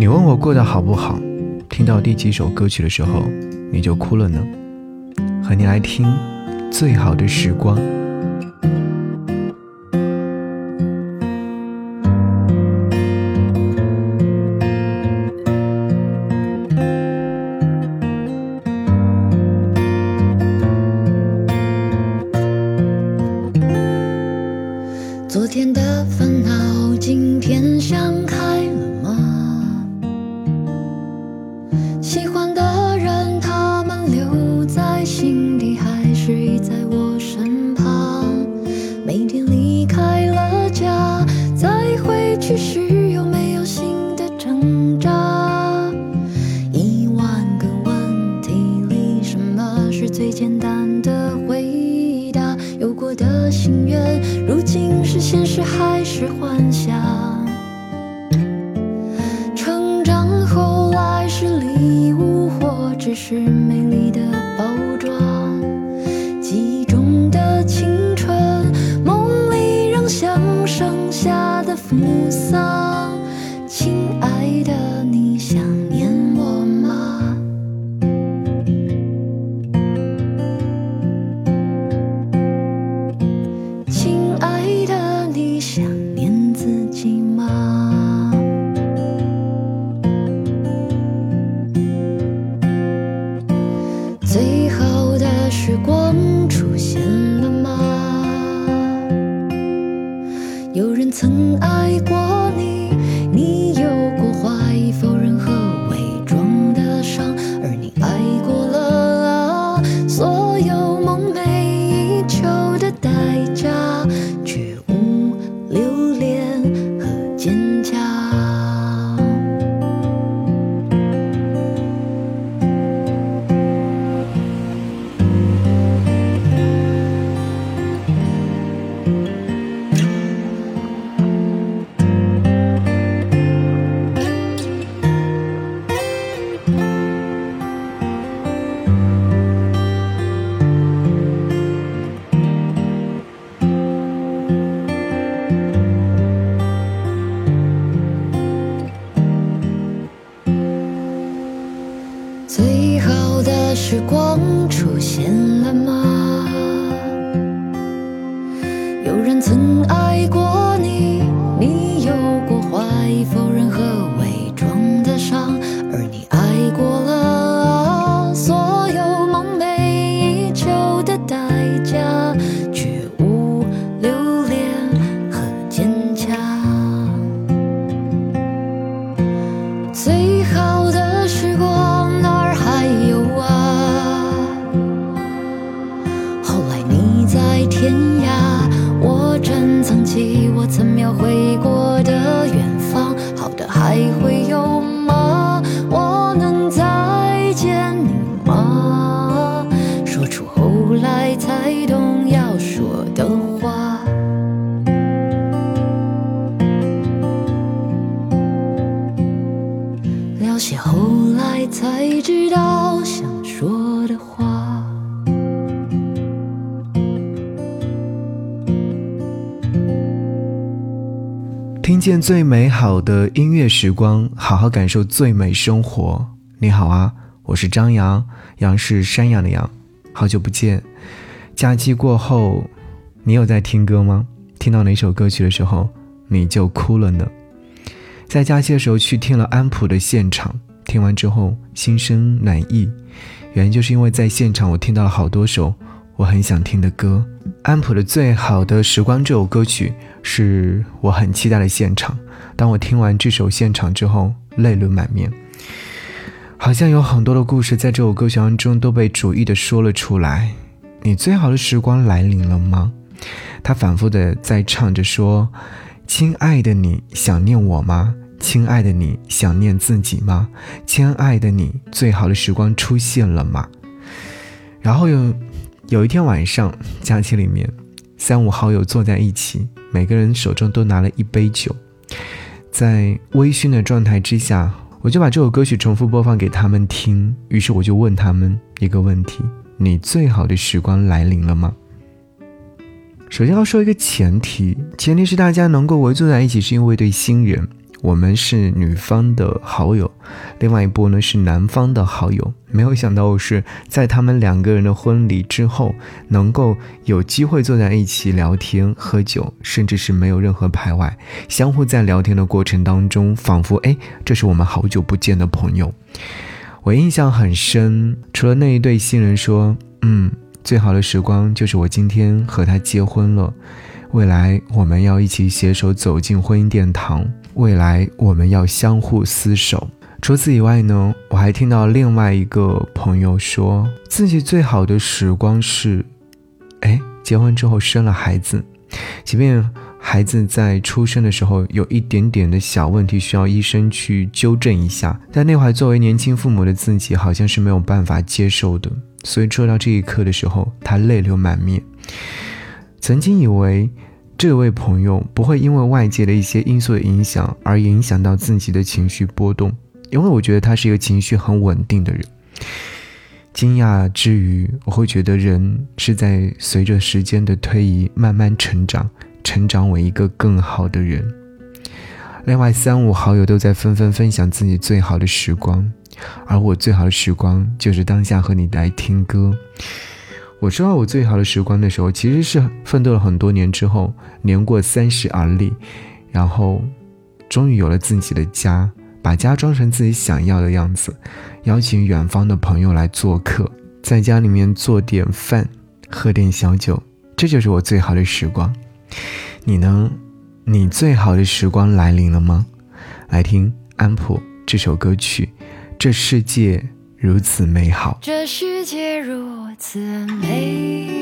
你问我过得好不好？听到第几首歌曲的时候，你就哭了呢？和你来听《最好的时光》。还是幻想？成长后来是礼物，或只是美丽的包装？记忆中的青春，梦里仍像盛夏的扶桑。见最美好的音乐时光，好好感受最美生活。你好啊，我是张扬，杨是山羊的羊。好久不见，假期过后，你有在听歌吗？听到哪首歌曲的时候，你就哭了呢？在假期的时候去听了安普的现场，听完之后心生暖意，原因就是因为在现场我听到了好多首我很想听的歌。安普的《最好的时光》这首歌曲是我很期待的现场。当我听完这首现场之后，泪流满面，好像有很多的故事在这首歌曲当中都被逐一的说了出来。你最好的时光来临了吗？他反复的在唱着说：“亲爱的，你想念我吗？亲爱的，你想念自己吗？亲爱的你，最好的时光出现了吗？”然后有有一天晚上，假期里面，三五好友坐在一起，每个人手中都拿了一杯酒，在微醺的状态之下，我就把这首歌曲重复播放给他们听。于是我就问他们一个问题：你最好的时光来临了吗？首先要说一个前提，前提是大家能够围坐在一起，是因为对新人。我们是女方的好友，另外一波呢是男方的好友。没有想到是在他们两个人的婚礼之后，能够有机会坐在一起聊天、喝酒，甚至是没有任何排外，相互在聊天的过程当中，仿佛哎，这是我们好久不见的朋友。我印象很深，除了那一对新人说，嗯，最好的时光就是我今天和他结婚了，未来我们要一起携手走进婚姻殿堂，未来我们要相互厮守。除此以外呢，我还听到另外一个朋友说自己最好的时光是，哎，结婚之后生了孩子，即便。孩子在出生的时候有一点点的小问题，需要医生去纠正一下。但那会儿作为年轻父母的自己，好像是没有办法接受的。所以做到这一刻的时候，他泪流满面。曾经以为这位朋友不会因为外界的一些因素的影响而影响到自己的情绪波动，因为我觉得他是一个情绪很稳定的人。惊讶之余，我会觉得人是在随着时间的推移慢慢成长。成长为一个更好的人。另外，三五好友都在纷纷分享自己最好的时光，而我最好的时光就是当下和你来听歌。我知道我最好的时光的时候，其实是奋斗了很多年之后，年过三十而立，然后终于有了自己的家，把家装成自己想要的样子，邀请远方的朋友来做客，在家里面做点饭，喝点小酒，这就是我最好的时光。你呢？你最好的时光来临了吗？来听安普这首歌曲，《这世界如此美好》。这世界如此美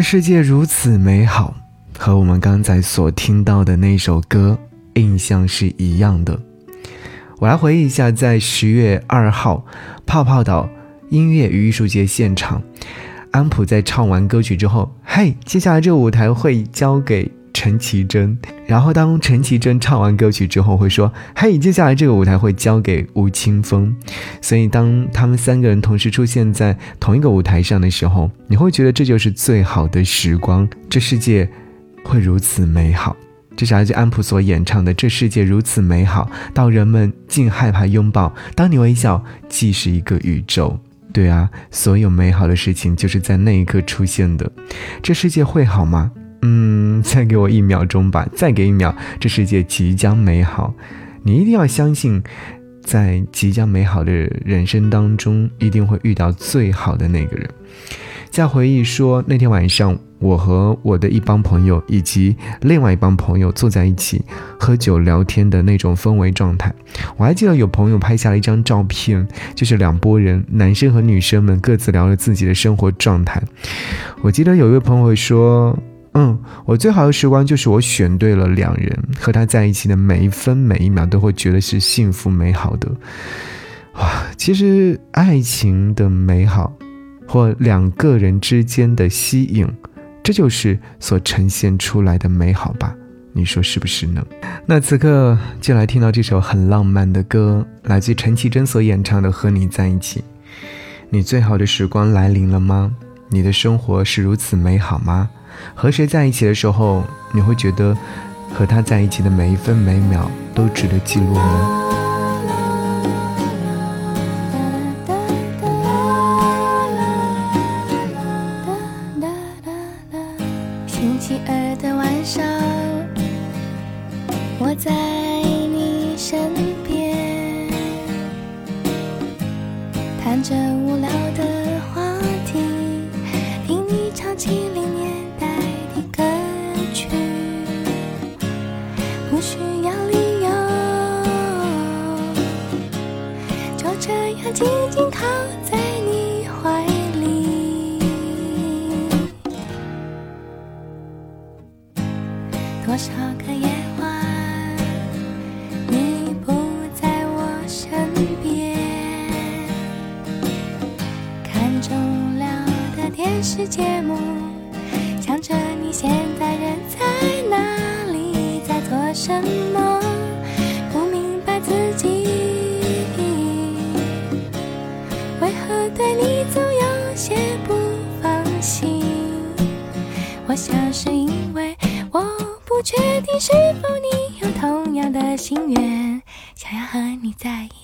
这世界如此美好，和我们刚才所听到的那首歌印象是一样的。我来回忆一下，在十月二号泡泡岛音乐与艺术节现场，安普在唱完歌曲之后，嘿，接下来这个舞台会交给。陈绮贞，然后当陈绮贞唱完歌曲之后，会说：“嘿，接下来这个舞台会交给吴青峰。”所以当他们三个人同时出现在同一个舞台上的时候，你会觉得这就是最好的时光，这世界会如此美好。这是来自安普所演唱的《这世界如此美好》，到人们竟害怕拥抱。当你微笑，既是一个宇宙。对啊，所有美好的事情就是在那一刻出现的。这世界会好吗？嗯，再给我一秒钟吧，再给一秒，这世界即将美好。你一定要相信，在即将美好的人生当中，一定会遇到最好的那个人。在回忆说那天晚上，我和我的一帮朋友以及另外一帮朋友坐在一起喝酒聊天的那种氛围状态。我还记得有朋友拍下了一张照片，就是两拨人，男生和女生们各自聊了自己的生活状态。我记得有一位朋友说。嗯，我最好的时光就是我选对了两人，和他在一起的每一分每一秒都会觉得是幸福美好的。哇，其实爱情的美好，或两个人之间的吸引，这就是所呈现出来的美好吧？你说是不是呢？那此刻就来听到这首很浪漫的歌，来自陈绮贞所演唱的《和你在一起》。你最好的时光来临了吗？你的生活是如此美好吗？和谁在一起的时候，你会觉得和他在一起的每一分每秒都值得记录呢？想着你现在人在哪里，在。做什么？不明白自己为何对你总有些不放心。我想是因为我不确定是否你有同样的心愿，想要和你在一起。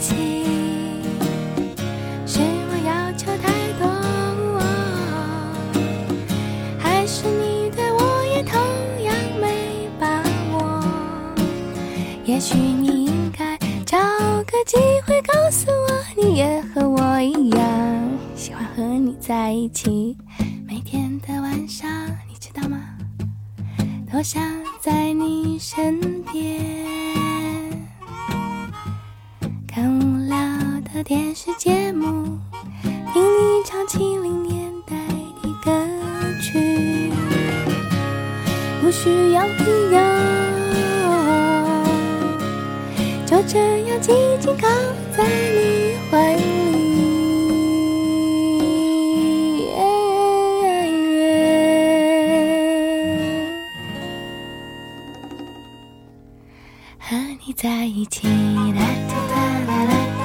是我要求太多，还是你对我也同样没把握也许你应该找个机会告诉我，你也和我一样喜欢和你在一起。每天的晚上，你知道吗？多想在你身边，电视节目，听你唱七零年代的歌曲，不需要理由。就这样紧紧靠在你怀里，和你在一起，啦哒哒啦啦。